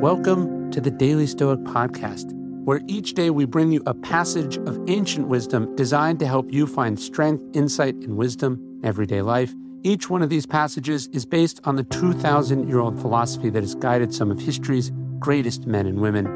Welcome to the Daily Stoic Podcast, where each day we bring you a passage of ancient wisdom designed to help you find strength, insight, and wisdom in everyday life. Each one of these passages is based on the 2,000 year old philosophy that has guided some of history's greatest men and women.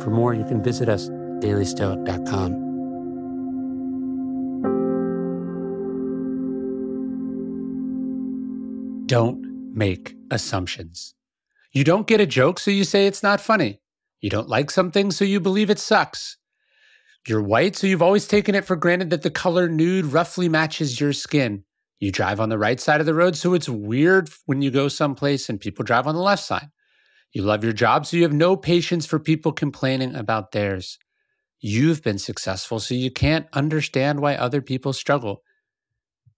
For more, you can visit us at dailystoic.com. Don't make assumptions. You don't get a joke, so you say it's not funny. You don't like something, so you believe it sucks. You're white, so you've always taken it for granted that the color nude roughly matches your skin. You drive on the right side of the road, so it's weird when you go someplace and people drive on the left side. You love your job, so you have no patience for people complaining about theirs. You've been successful, so you can't understand why other people struggle.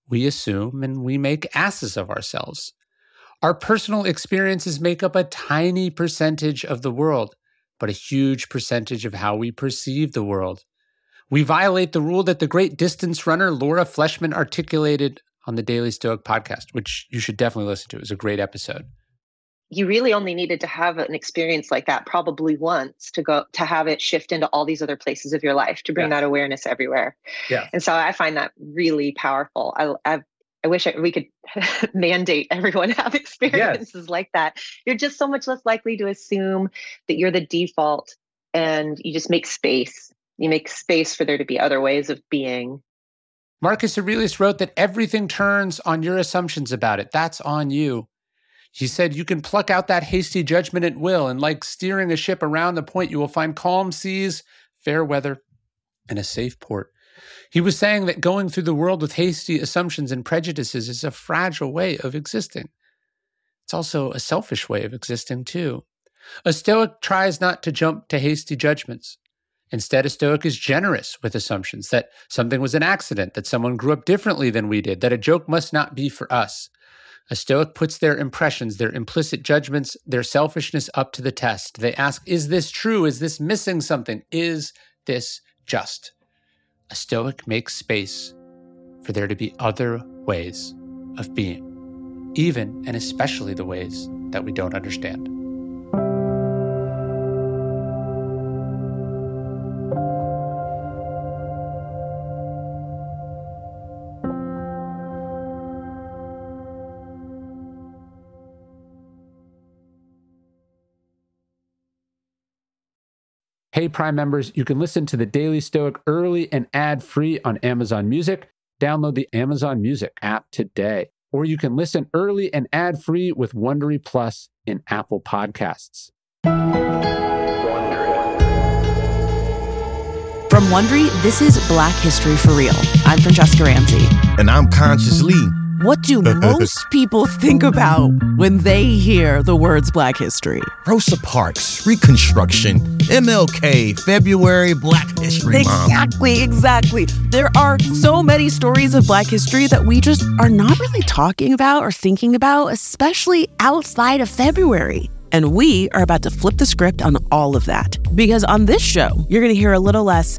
We assume and we make asses of ourselves. Our personal experiences make up a tiny percentage of the world, but a huge percentage of how we perceive the world. We violate the rule that the great distance runner Lauren Fleshman articulated on the Daily Stoic podcast, which you should definitely listen to. It was a great episode. You really only needed to have an experience like that probably once to go to have it shift into all these other places of your life to bring yeah. that awareness everywhere. Yeah. And so I find that really powerful. I, I've I wish we could mandate everyone have experiences yes. like that. You're just so much less likely to assume that you're the default and you just make space. You make space for there to be other ways of being. Marcus Aurelius wrote that everything turns on your assumptions about it. That's on you. He said, You can pluck out that hasty judgment at will, and like steering a ship around the point, you will find calm seas, fair weather, and a safe port. He was saying that going through the world with hasty assumptions and prejudices is a fragile way of existing. It's also a selfish way of existing, too. A Stoic tries not to jump to hasty judgments. Instead, a Stoic is generous with assumptions that something was an accident, that someone grew up differently than we did, that a joke must not be for us. A Stoic puts their impressions, their implicit judgments, their selfishness up to the test. They ask, Is this true? Is this missing something? Is this just? A Stoic makes space for there to be other ways of being, even and especially the ways that we don't understand. Hey, Prime members, you can listen to the Daily Stoic early and ad free on Amazon Music. Download the Amazon Music app today. Or you can listen early and ad free with Wondery Plus in Apple Podcasts. From Wondery, this is Black History for Real. I'm Franchesca Ramsey. And I'm Conscious Lee. What do most people think about when they hear the words Black History? Rosa Parks, Reconstruction, MLK, February, Black History Month. Exactly, exactly. There are so many stories of Black history that we just are not really talking about or thinking about, especially outside of February. And we are about to flip the script on all of that. Because on this show, you're going to hear a little less